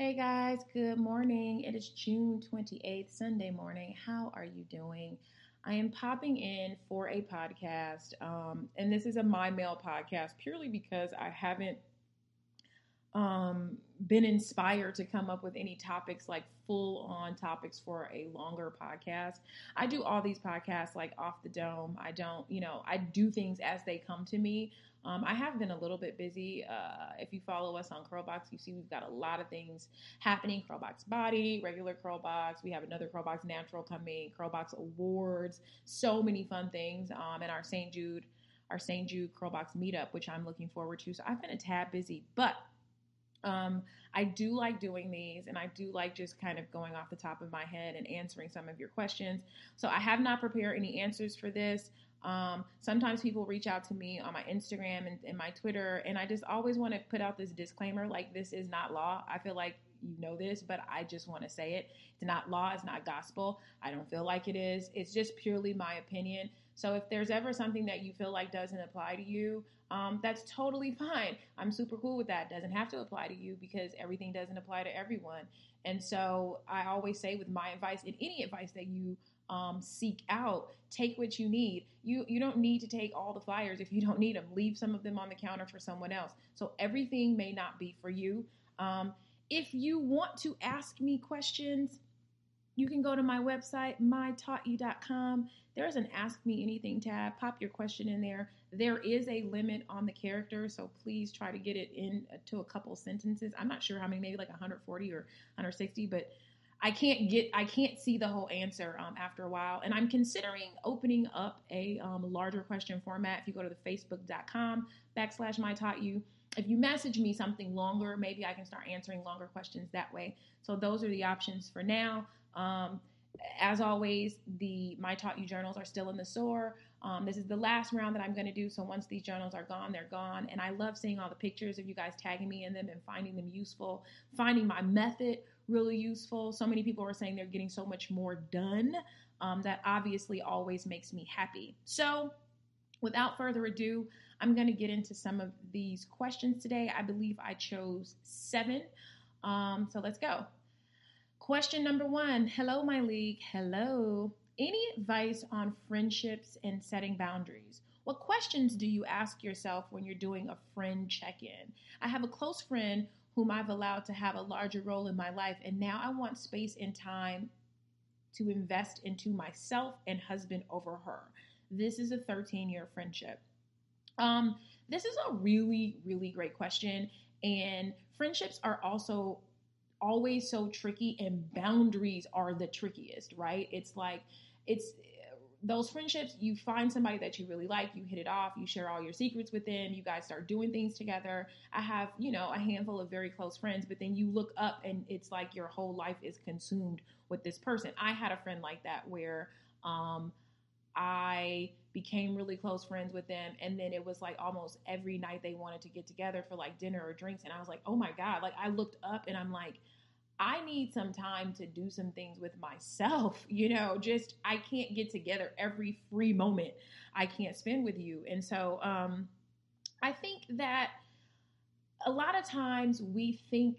Hey guys, good morning. It is June 28th, Sunday morning. How are you doing? I am popping in for a podcast, um, and this is a My Mail podcast purely because I haven't um, been inspired to come up with any topics like full on topics for a longer podcast. I do all these podcasts like off the dome. I don't, you know, I do things as they come to me. Um, I have been a little bit busy. Uh, if you follow us on Curlbox, you see we've got a lot of things happening. Curlbox Body, regular Curlbox. We have another Curlbox Natural coming. Curlbox Awards. So many fun things. Um, and our St. Jude, our St. Jude Curlbox meetup, which I'm looking forward to. So I've been a tad busy, but um, I do like doing these and I do like just kind of going off the top of my head and answering some of your questions. So I have not prepared any answers for this. Um, sometimes people reach out to me on my Instagram and, and my Twitter, and I just always want to put out this disclaimer like, this is not law. I feel like you know this, but I just want to say it. It's not law, it's not gospel. I don't feel like it is. It's just purely my opinion. So if there's ever something that you feel like doesn't apply to you, um, that's totally fine. I'm super cool with that. It doesn't have to apply to you because everything doesn't apply to everyone. And so I always say with my advice and any advice that you um, seek out, take what you need. You you don't need to take all the flyers if you don't need them. Leave some of them on the counter for someone else. So everything may not be for you. Um, if you want to ask me questions, you can go to my website, mytaughtyou.com. There's an Ask Me Anything tab. Pop your question in there. There is a limit on the characters, so please try to get it in to a couple sentences. I'm not sure how many, maybe like 140 or 160, but I can't get, I can't see the whole answer um, after a while. And I'm considering opening up a um, larger question format. If you go to the facebook.com backslash my taught you, if you message me something longer, maybe I can start answering longer questions that way. So those are the options for now. Um, as always, the My Taught You journals are still in the store. Um, this is the last round that I'm going to do. So once these journals are gone, they're gone. And I love seeing all the pictures of you guys tagging me in them and finding them useful, finding my method really useful. So many people are saying they're getting so much more done. Um, that obviously always makes me happy. So without further ado, I'm going to get into some of these questions today. I believe I chose seven. Um, so let's go. Question number one Hello, Myleik. Hello. Any advice on friendships and setting boundaries? What questions do you ask yourself when you're doing a friend check in? I have a close friend whom I've allowed to have a larger role in my life, and now I want space and time to invest into myself and husband over her. This is a 13 year friendship. Um, this is a really, really great question. And friendships are also always so tricky and boundaries are the trickiest, right? It's like it's those friendships, you find somebody that you really like, you hit it off, you share all your secrets with them, you guys start doing things together. I have, you know, a handful of very close friends, but then you look up and it's like your whole life is consumed with this person. I had a friend like that where um I became really close friends with them and then it was like almost every night they wanted to get together for like dinner or drinks and I was like, "Oh my god." Like I looked up and I'm like, I need some time to do some things with myself, you know, just I can't get together every free moment I can't spend with you. And so um I think that a lot of times we think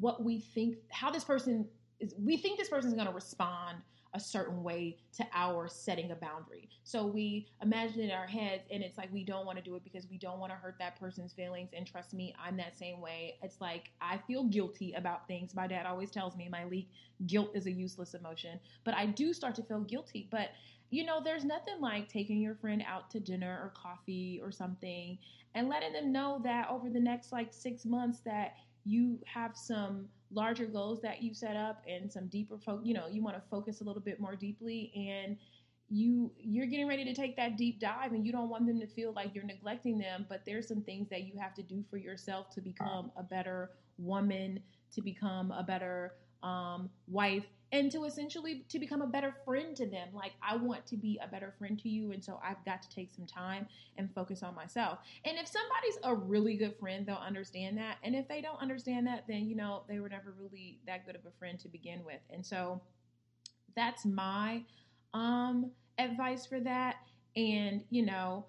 what we think how this person is we think this person is going to respond a certain way to our setting a boundary. So we imagine it in our heads, and it's like we don't want to do it because we don't want to hurt that person's feelings. And trust me, I'm that same way. It's like I feel guilty about things. My dad always tells me, Myleik, guilt is a useless emotion. But I do start to feel guilty. But you know, there's nothing like taking your friend out to dinner or coffee or something and letting them know that over the next like six months that you have some larger goals that you set up and some deeper fo- you know you want to focus a little bit more deeply and you you're getting ready to take that deep dive and you don't want them to feel like you're neglecting them but there's some things that you have to do for yourself to become a better woman to become a better um, wife and to essentially to become a better friend to them. Like i want to be a better friend to you and so i've got to take some time and focus on myself. And if somebody's a really good friend they'll understand that. And if they don't understand that then you know they were never really that good of a friend to begin with. And so that's my um advice for that. And you know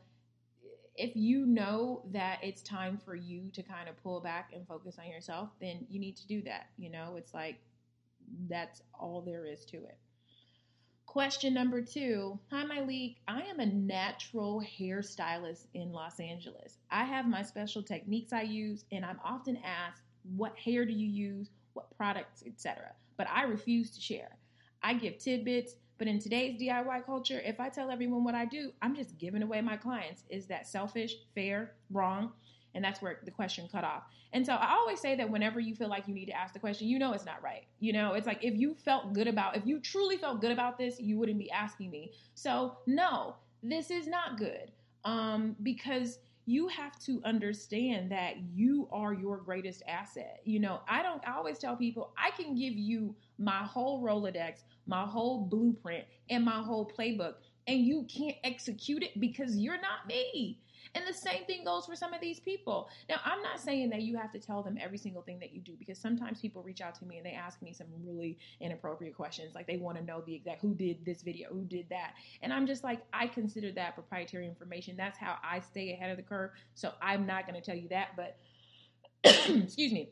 if you know that it's time for you to kind of pull back and focus on yourself, then you need to do that. You know, it's like that's all there is to it. Question number two Hi, Myleik. I am a natural hairstylist in Los Angeles. I have my special techniques I use, and I'm often asked, What hair do you use? What products, etc. But I refuse to share. I give tidbits, but in today's DIY culture, if I tell everyone what I do, I'm just giving away my clients. Is that selfish, fair, wrong? And that's where the question cut off. And so I always say that whenever you feel like you need to ask the question, you know it's not right. You know, it's like if you felt good about, if you truly felt good about this, you wouldn't be asking me. So no, this is not good. Um, because you have to understand that you are your greatest asset. You know, I don't I always tell people I can give you my whole Rolodex, my whole blueprint, and my whole playbook, and you can't execute it because you're not me. And the same thing goes for some of these people. Now, I'm not saying that you have to tell them every single thing that you do because sometimes people reach out to me and they ask me some really inappropriate questions. Like they want to know the exact who did this video, who did that. And I'm just like, I consider that proprietary information. That's how I stay ahead of the curve. So I'm not going to tell you that. But excuse me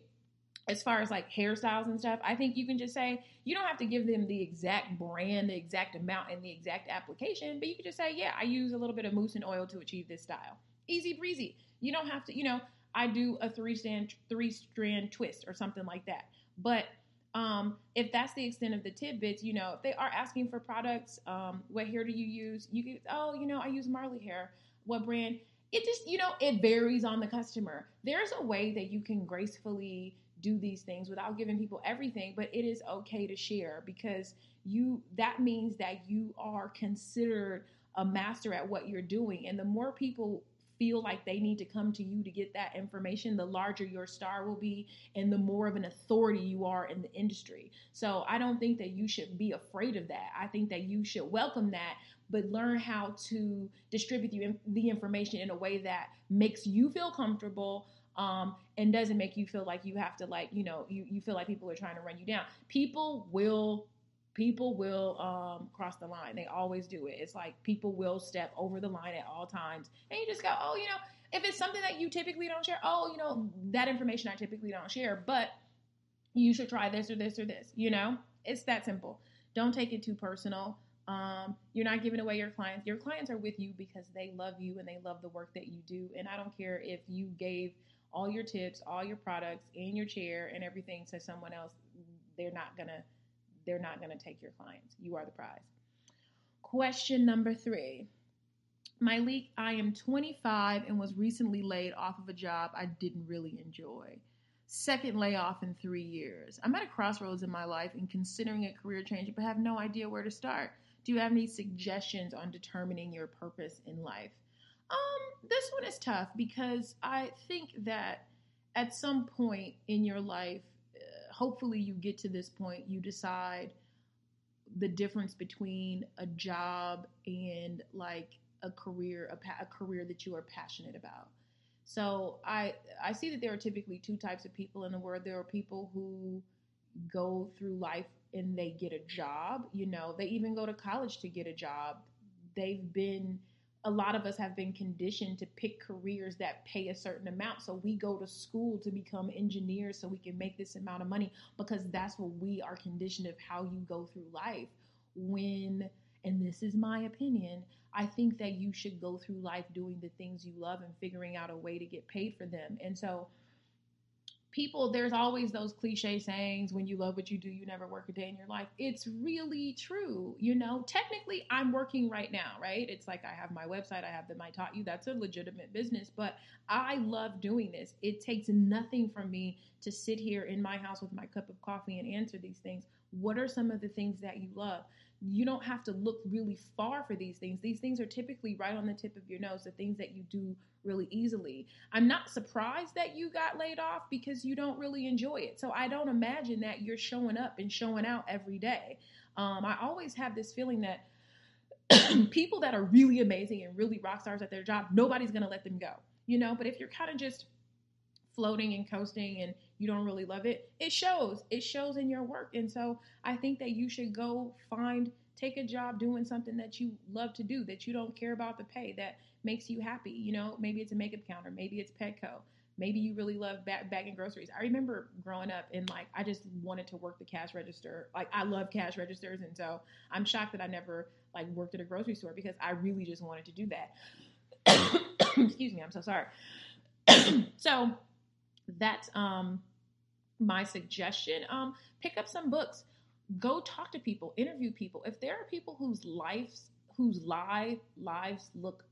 as far as like hairstyles and stuff, I think you can just say you don't have to give them the exact brand, the exact amount, and the exact application, but you can just say, yeah, I use a little bit of mousse and oil to achieve this style. Easy breezy. You don't have to, you know, I do a three strand three strand twist or something like that. But um, if that's the extent of the tidbits, you know, if they are asking for products, um, what hair do you use? You oh, you know, I use Marley hair. What brand? It just, you know, it varies on the customer. There's a way that you can gracefully do these things without giving people everything, but it is okay to share because you that means that you are considered a master at what you're doing. And the more people feel like they need to come to you to get that information, the larger your star will be and the more of an authority you are in the industry. So I don't think that you should be afraid of that. I think that you should welcome that, but learn how to distribute the information in a way that makes you feel comfortable. Um, and doesn't make you feel like you have to like you know you, you feel like people are trying to run you down people will people will um, cross the line. They always do it. It's like people will step over the line at all times. And you just go, oh, you know, if it's something that you typically don't share, oh, you know, that information I typically don't share, but you should try this or this or this, you know? It's that simple. Don't take it too personal. Um, you're not giving away your clients. Your clients are with you because they love you and they love the work that you do. And I don't care if you gave all your tips, all your products, and your chair and everything to someone else, they're not going to they're not going to take your clients. You are the prize. Question number three. Myleik, I am 25 and was recently laid off of a job I didn't really enjoy. Second layoff in three years. I'm at a crossroads in my life and considering a career change, but have no idea where to start. Do you have any suggestions on determining your purpose in life? Um, this one is tough because I think that at some point in your life, hopefully you get to this point, you decide the difference between a job and like a career, a, pa- a career that you are passionate about. So I I see that there are typically two types of people in the world. There are people who go through life and they get a job. You know, they even go to college to get a job. They've been a lot of us have been conditioned to pick careers that pay a certain amount. So we go to school to become engineers so we can make this amount of money because that's what we are conditioned of how you go through life. When, and this is my opinion, I think that you should go through life doing the things you love and figuring out a way to get paid for them. And so people there's always those cliche sayings when you love what you do you never work a day in your life. It's really true you know? Technically i'm working right now right? It's like i have my website i have the i taught you that's a legitimate business but i love doing this. It takes nothing from me to sit here in my house with my cup of coffee and answer these things. What are some of the things that you love you don't have to look really far for these things. These things are typically right on the tip of your nose, the things that you do really easily. I'm not surprised that you got laid off because you don't really enjoy it. So I don't imagine that you're showing up and showing out every day. Um, I always have this feeling that people that are really amazing and really rock stars at their job, nobody's going to let them go, you know? But if you're kind of just floating and coasting and you don't really love it, it shows. It shows in your work. And so I think that you should go find take a job doing something that you love to do, that you don't care about the pay, that makes you happy. You know, maybe it's a makeup counter, maybe it's Petco, maybe you really love bag- bagging groceries. I remember growing up and like I just wanted to work the cash register. Like I love cash registers, and so I'm shocked that I never like worked at a grocery store because I really just wanted to do that. Excuse me, I'm so sorry. so that's um my suggestion. Um, pick up some books. Go talk to people, interview people. If there are people whose lives whose live lives look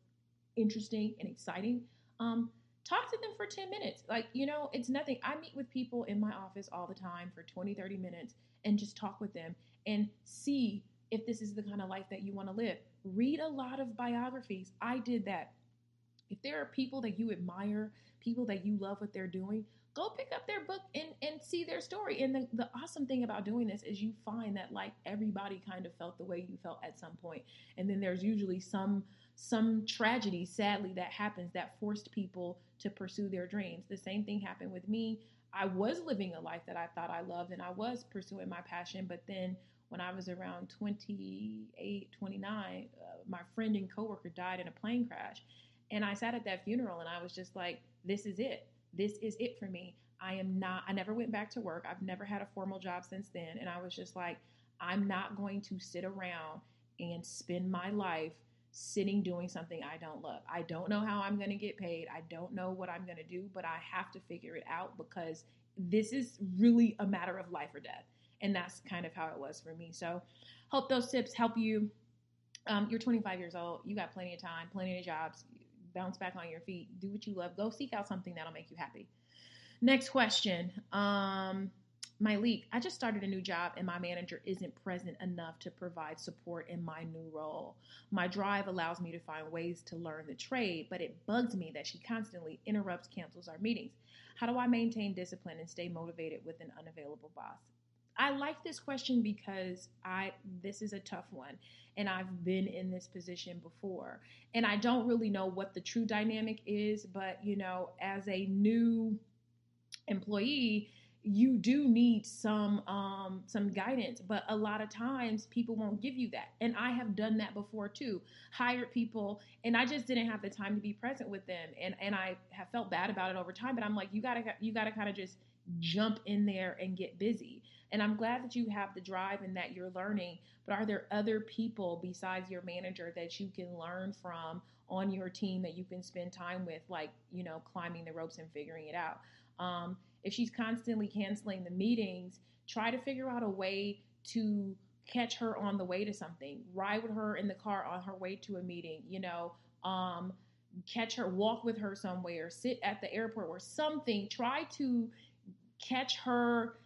interesting and exciting, um, talk to them for 10 minutes. Like, you know, it's nothing. I meet with people in my office all the time for 20, 30 minutes and just talk with them and see if this is the kind of life that you want to live. Read a lot of biographies. I did that. If there are people that you admire, people that you love what they're doing, go pick up their book and, and see their story. And the, the awesome thing about doing this is you find that like everybody kind of felt the way you felt at some point. And then there's usually some some tragedy, sadly, that happens that forced people to pursue their dreams. The same thing happened with me. I was living a life that I thought I loved and I was pursuing my passion, but then when I was around 28, 29, uh, my friend and coworker died in a plane crash. And I sat at that funeral and I was just like, this is it. This is it for me. I am not, I never went back to work. I've never had a formal job since then. And I was just like, I'm not going to sit around and spend my life sitting doing something I don't love. I don't know how I'm going to get paid. I don't know what I'm going to do, but I have to figure it out because this is really a matter of life or death. And that's kind of how it was for me. So, hope those tips help you. Um, you're 25 years old. You got plenty of time, plenty of jobs. Bounce back on your feet. Do what you love. Go seek out something that'll make you happy. Next question. Um, Myleik, I just started a new job and my manager isn't present enough to provide support in my new role. My drive allows me to find ways to learn the trade, but it bugs me that she constantly interrupts, cancels our meetings. How do I maintain discipline and stay motivated with an unavailable boss? I like this question because I this is a tough one and I've been in this position before. And I don't really know what the true dynamic is, but you know, as a new employee, you do need some um, some guidance. But a lot of times people won't give you that. And i have done that before too. Hired people and i just didn't have the time to be present with them. And and i have felt bad about it over time but i'm like you gotta you gotta kind of just jump in there and get busy and i'm glad that you have the drive and that you're learning but are there other people besides your manager that you can learn from on your team that you can spend time with like you know climbing the ropes and figuring it out um, if she's constantly canceling the meetings, try to figure out a way to catch her on the way to something. Ride with her in the car on her way to a meeting, you know, um, catch her, walk with her somewhere, sit at the airport or something. Try to catch her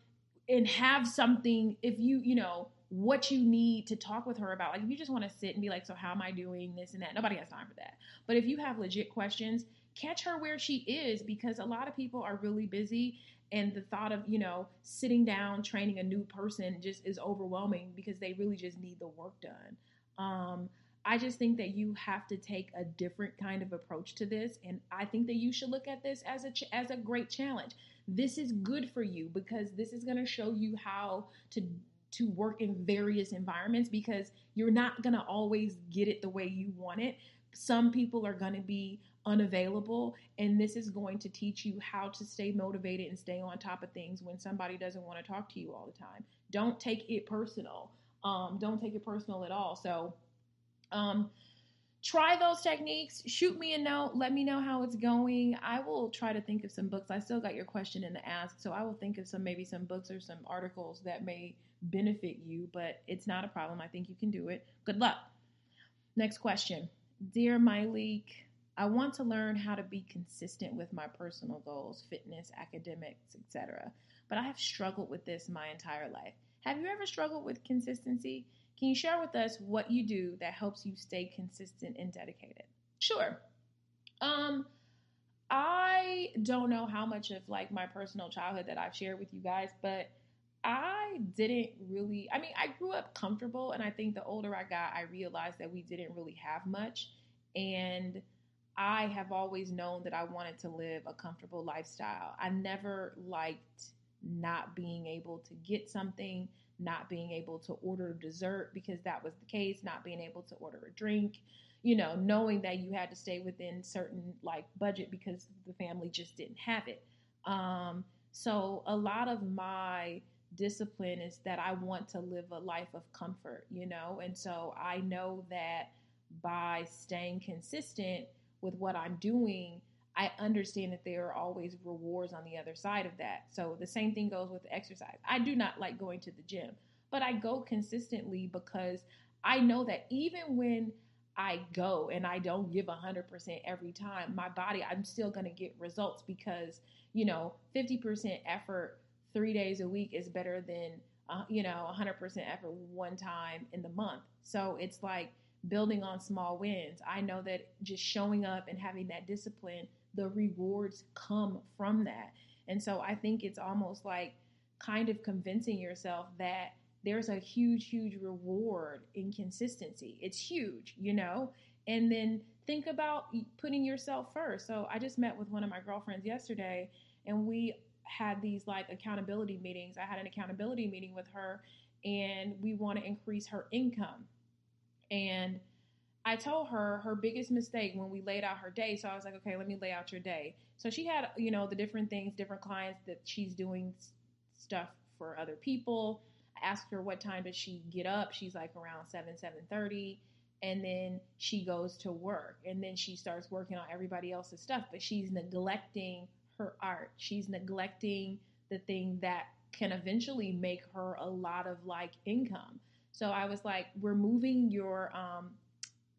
and have something if you, you know, what you need to talk with her about. Like if you just want to sit and be like, so how am I doing this and that? Nobody has time for that. But if you have legit questions, catch her where she is because a lot of people are really busy and the thought of you know sitting down training a new person just is overwhelming because they really just need the work done um, i just think that you have to take a different kind of approach to this and i think that you should look at this as a ch- as a great challenge this is good for you because this is going to show you how to to work in various environments because you're not going to always get it the way you want it. Some people are going to be unavailable and this is going to teach you how to stay motivated and stay on top of things when somebody doesn't want to talk to you all the time. Don't take it personal um, don't take it personal at all. So um, try those techniques. Shoot me a note. Let me know how it's going. I will try to think of some books. I still got your question in the ask so i will think of some maybe some books or some articles that may benefit you but it's not a problem. I think you can do it. Good luck. Next question. Dear Myleik I want to learn how to be consistent with my personal goals, fitness, academics, etc. But I have struggled with this my entire life. Have you ever struggled with consistency? Can you share with us what you do that helps you stay consistent and dedicated? Sure. Um I don't know how much of like my personal childhood that I've shared with you guys, but I didn't really I mean, I grew up comfortable and I think the older I got, I realized that we didn't really have much and I have always known that I wanted to live a comfortable lifestyle. I never liked not being able to get something, not being able to order dessert because that was the case, not being able to order a drink, you know, knowing that you had to stay within certain like budget because the family just didn't have it. Um, so a lot of my discipline is that I want to live a life of comfort, you know, and so I know that by staying consistent with what I'm doing, I understand that there are always rewards on the other side of that. So the same thing goes with exercise. I do not like going to the gym, but I go consistently because I know that even when I go and I don't give 100% every time, my body, I'm still going to get results because, you know, 50% effort three days a week is better than, uh, you know, 100% effort one time in the month. So it's like building on small wins. I know that just showing up and having that discipline the rewards come from that. And so I think it's almost like kind of convincing yourself that there's a huge, huge reward in consistency. It's huge, you know? And then think about putting yourself first. So I just met with one of my girlfriends yesterday and we had these like accountability meetings. I had an accountability meeting with her and we want to increase her income. And I told her her biggest mistake when we laid out her day. So I was like, okay, let me lay out your day. So she had, you know, the different things, different clients that she's doing stuff for other people. I asked her what time does she get up. She's like around seven, seven thirty, and then she goes to work, and then she starts working on everybody else's stuff. But she's neglecting her art. She's neglecting the thing that can eventually make her a lot of like income. So I was like, we're moving your um,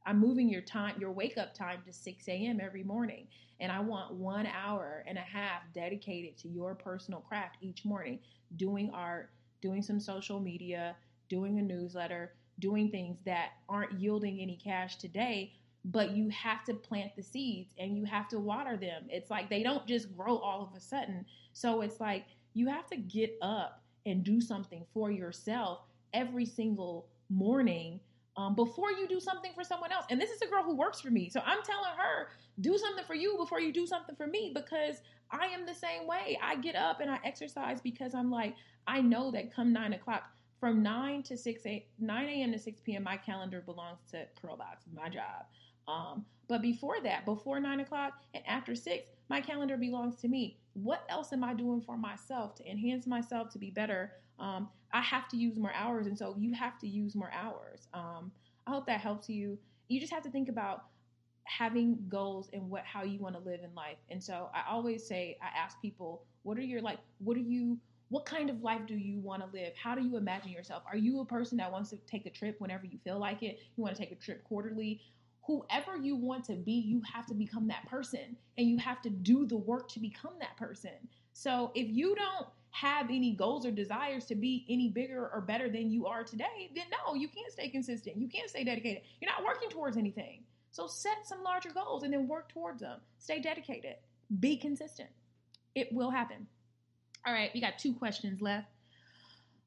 I'm moving your time, your wake up time to 6 a.m. every morning. And I want one hour and a half dedicated to your personal craft each morning, doing art, doing some social media, doing a newsletter, doing things that aren't yielding any cash today, but you have to plant the seeds and you have to water them. It's like they don't just grow all of a sudden. So it's like you have to get up and do something for yourself every single morning um, before you do something for someone else. And this is a girl who works for me. So I'm telling her, do something for you before you do something for me because I am the same way. I get up and I exercise because I'm like, I know that come nine o'clock, from 9 to 6 a 9 a.m. to 6 p.m. my calendar belongs to Curlbox, my job. Um, but before that, before 9 o'clock and after 6, my calendar belongs to me. What else am I doing for myself to enhance myself to be better? Um, I have to use more hours, and so you have to use more hours. Um, I hope that helps you. You just have to think about having goals and what how you want to live in life. And so I always say, I ask people, what are your like, what are you, what kind of life do you want to live? How do you imagine yourself? Are you a person that wants to take a trip whenever you feel like it? You want to take a trip quarterly? Whoever you want to be, you have to become that person and you have to do the work to become that person. So if you don't have any goals or desires to be any bigger or better than you are today, then no, you can't stay consistent. You can't stay dedicated. You're not working towards anything. So set some larger goals and then work towards them. Stay dedicated. Be consistent. It will happen. All right, we got two questions left.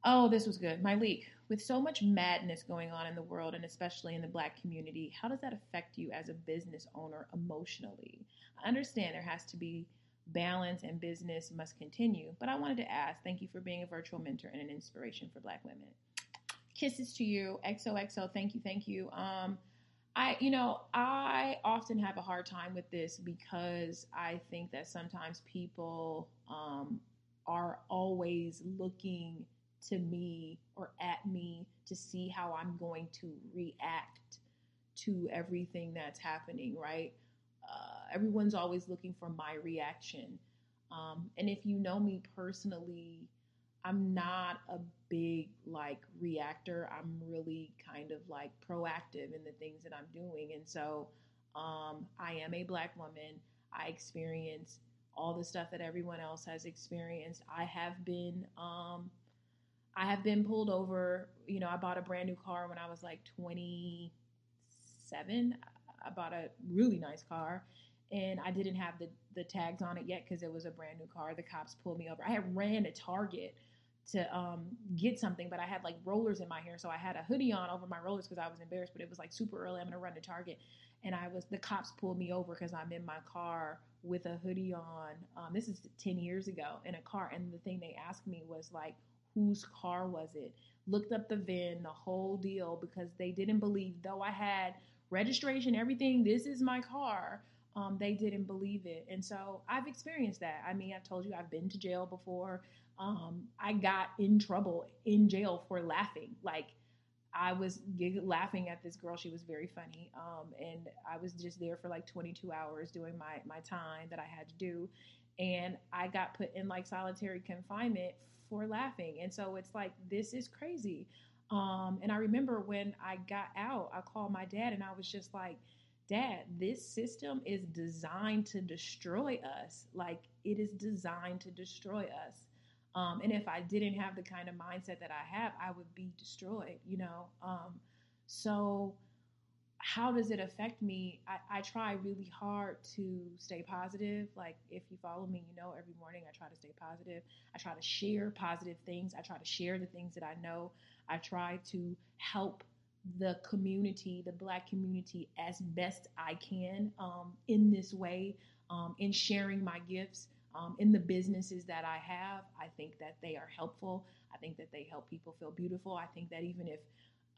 Oh, this was good. Myleik, with so much madness going on in the world and especially in the black community, how does that affect you as a business owner emotionally? I understand there has to be balance and business must continue. But I wanted to ask thank you for being a virtual mentor and an inspiration for Black women. Kisses to you. XOXO. Thank you. Thank you. Um, I, you know, I often have a hard time with this because I think that sometimes people um, are always looking to me or at me to see how I'm going to react to everything that's happening, right? uh, everyone's always looking for my reaction. Um, and if you know me personally, I'm not a big like reactor. I'm really kind of like proactive in the things that I'm doing. And so um, I am a black woman. I experience all the stuff that everyone else has experienced. I have been um, I have been pulled over. You know, I bought a brand new car when I was like 27. I bought a really nice car and I didn't have the, the tags on it yet because it was a brand new car. The cops pulled me over. I had ran to Target to um, get something, but I had like rollers in my hair. So I had a hoodie on over my rollers because I was embarrassed, but it was like super early. I'm going to run to Target. and I was the cops pulled me over because I'm in my car with a hoodie on. Um, this is 10 years ago in a car, and the thing they asked me was like, whose car was it? Looked up the VIN, the whole deal, because they didn't believe, though I had registration, everything, this is my car. Um, they didn't believe it. And so I've experienced that. I mean, I've told you I've been to jail before. Um, I got in trouble in jail for laughing. Like, I was laughing at this girl. She was very funny. Um, and I was just there for like 22 hours doing my, my time that I had to do. And I got put in like solitary confinement for laughing. And so it's like, this is crazy. Um, and I remember when I got out, I called my dad and I was just like, Dad, this system is designed to destroy us. Like, it is designed to destroy us. Um, and if I didn't have the kind of mindset that I have, I would be destroyed, you know? Um, so, how does it affect me? I, I, try really hard to stay positive. Like, if you follow me, you know, every morning I try to stay positive. I try to share positive things. I try to share the things that I know. I try to help the community, the black community, as best I can um, in this way, um, in sharing my gifts um, in the businesses that I have. I think that they are helpful. I think that they help people feel beautiful. I think that even if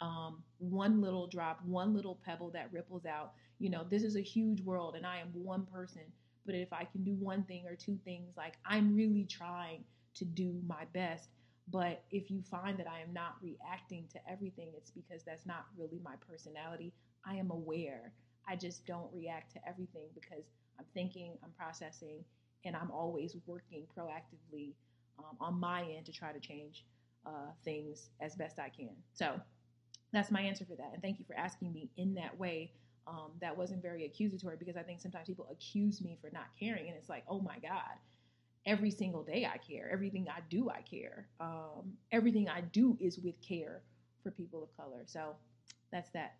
um, one little drop, one little pebble that ripples out, you know, this is a huge world and I am one person. But if I can do one thing or two things, like I'm really trying to do my best. But if you find that I am not reacting to everything, it's because that's not really my personality. I am aware. I just don't react to everything because I'm thinking, I'm processing, and I'm always working proactively um, on my end to try to change uh, things as best I can. So that's my answer for that. And thank you for asking me in that way. Um, that wasn't very accusatory because I think sometimes people accuse me for not caring, and it's like, oh my God, every single day I care. Everything I do, I care. Um, everything I do is with care for people of color. So that's that.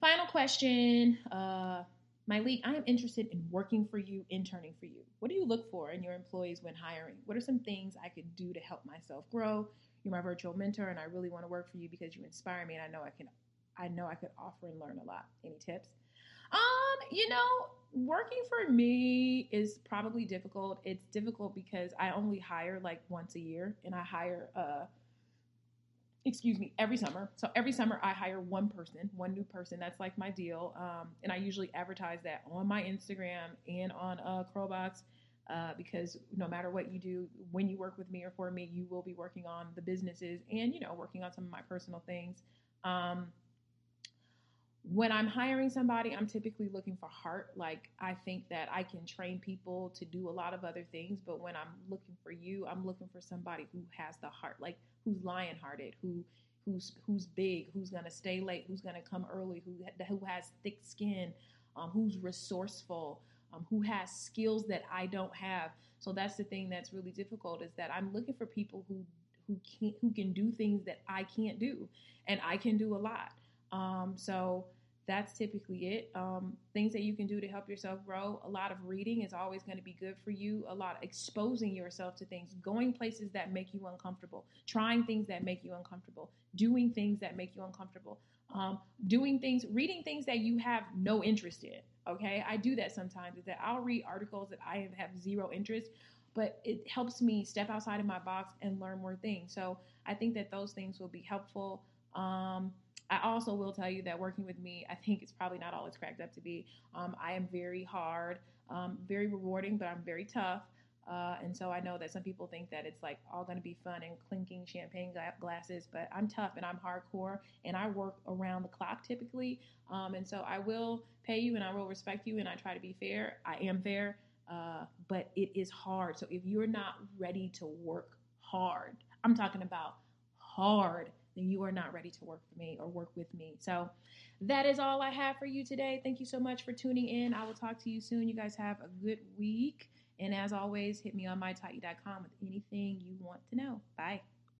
Final question. Uh, Myleik, I am interested in working for you, interning for you. What do you look for in your employees when hiring? What are some things I could do to help myself grow? You're my virtual mentor, and I really want to work for you because you inspire me, and I know I can. I know I could offer and learn a lot. Any tips? Um, you know, working for me is probably difficult. It's difficult because I only hire like once a year, and I hire uh excuse me, every summer. So every summer I hire one person, one new person. That's like my deal. Um, and I usually advertise that on my Instagram and on uh, Curlbox uh, because no matter what you do, when you work with me or for me, you will be working on the businesses and, you know, working on some of my personal things. Um, when I'm hiring somebody, I'm typically looking for heart. Like, I think that I can train people to do a lot of other things, but when I'm looking for you, I'm looking for somebody who has the heart, like who's lion hearted, who who's who's big, who's gonna stay late, who's gonna come early, who who has thick skin, um, who's resourceful, um, who has skills that I don't have. So that's the thing that's really difficult is that I'm looking for people who who can who can do things that I can't do, and I can do a lot. Um, so that's typically it. Um, things that you can do to help yourself grow. A lot of reading is always going to be good for you. A lot of exposing yourself to things, going places that make you uncomfortable, trying things that make you uncomfortable, doing things that make you uncomfortable, um, doing things, reading things that you have no interest in. Okay, I do that sometimes. Is that I'll read articles that I have zero interest, but it helps me step outside of my box and learn more things. So I think that those things will be helpful. Um, I also will tell you that working with me, I think it's probably not all it's cracked up to be. Um, I am very hard, um, very rewarding, but I'm very tough. Uh, and so I know that some people think that it's like all going to be fun and clinking champagne glasses, but I'm tough and I'm hardcore and I work around the clock typically. Um, and so I will pay you and I will respect you and I try to be fair. I am fair, uh, but it is hard. So if you're not ready to work hard, I'm talking about hard then you are not ready to work for me or work with me. So that is all I have for you today. Thank you so much for tuning in. I will talk to you soon. You guys have a good week. And as always, hit me on mytaughtyou.com with anything you want to know. Bye.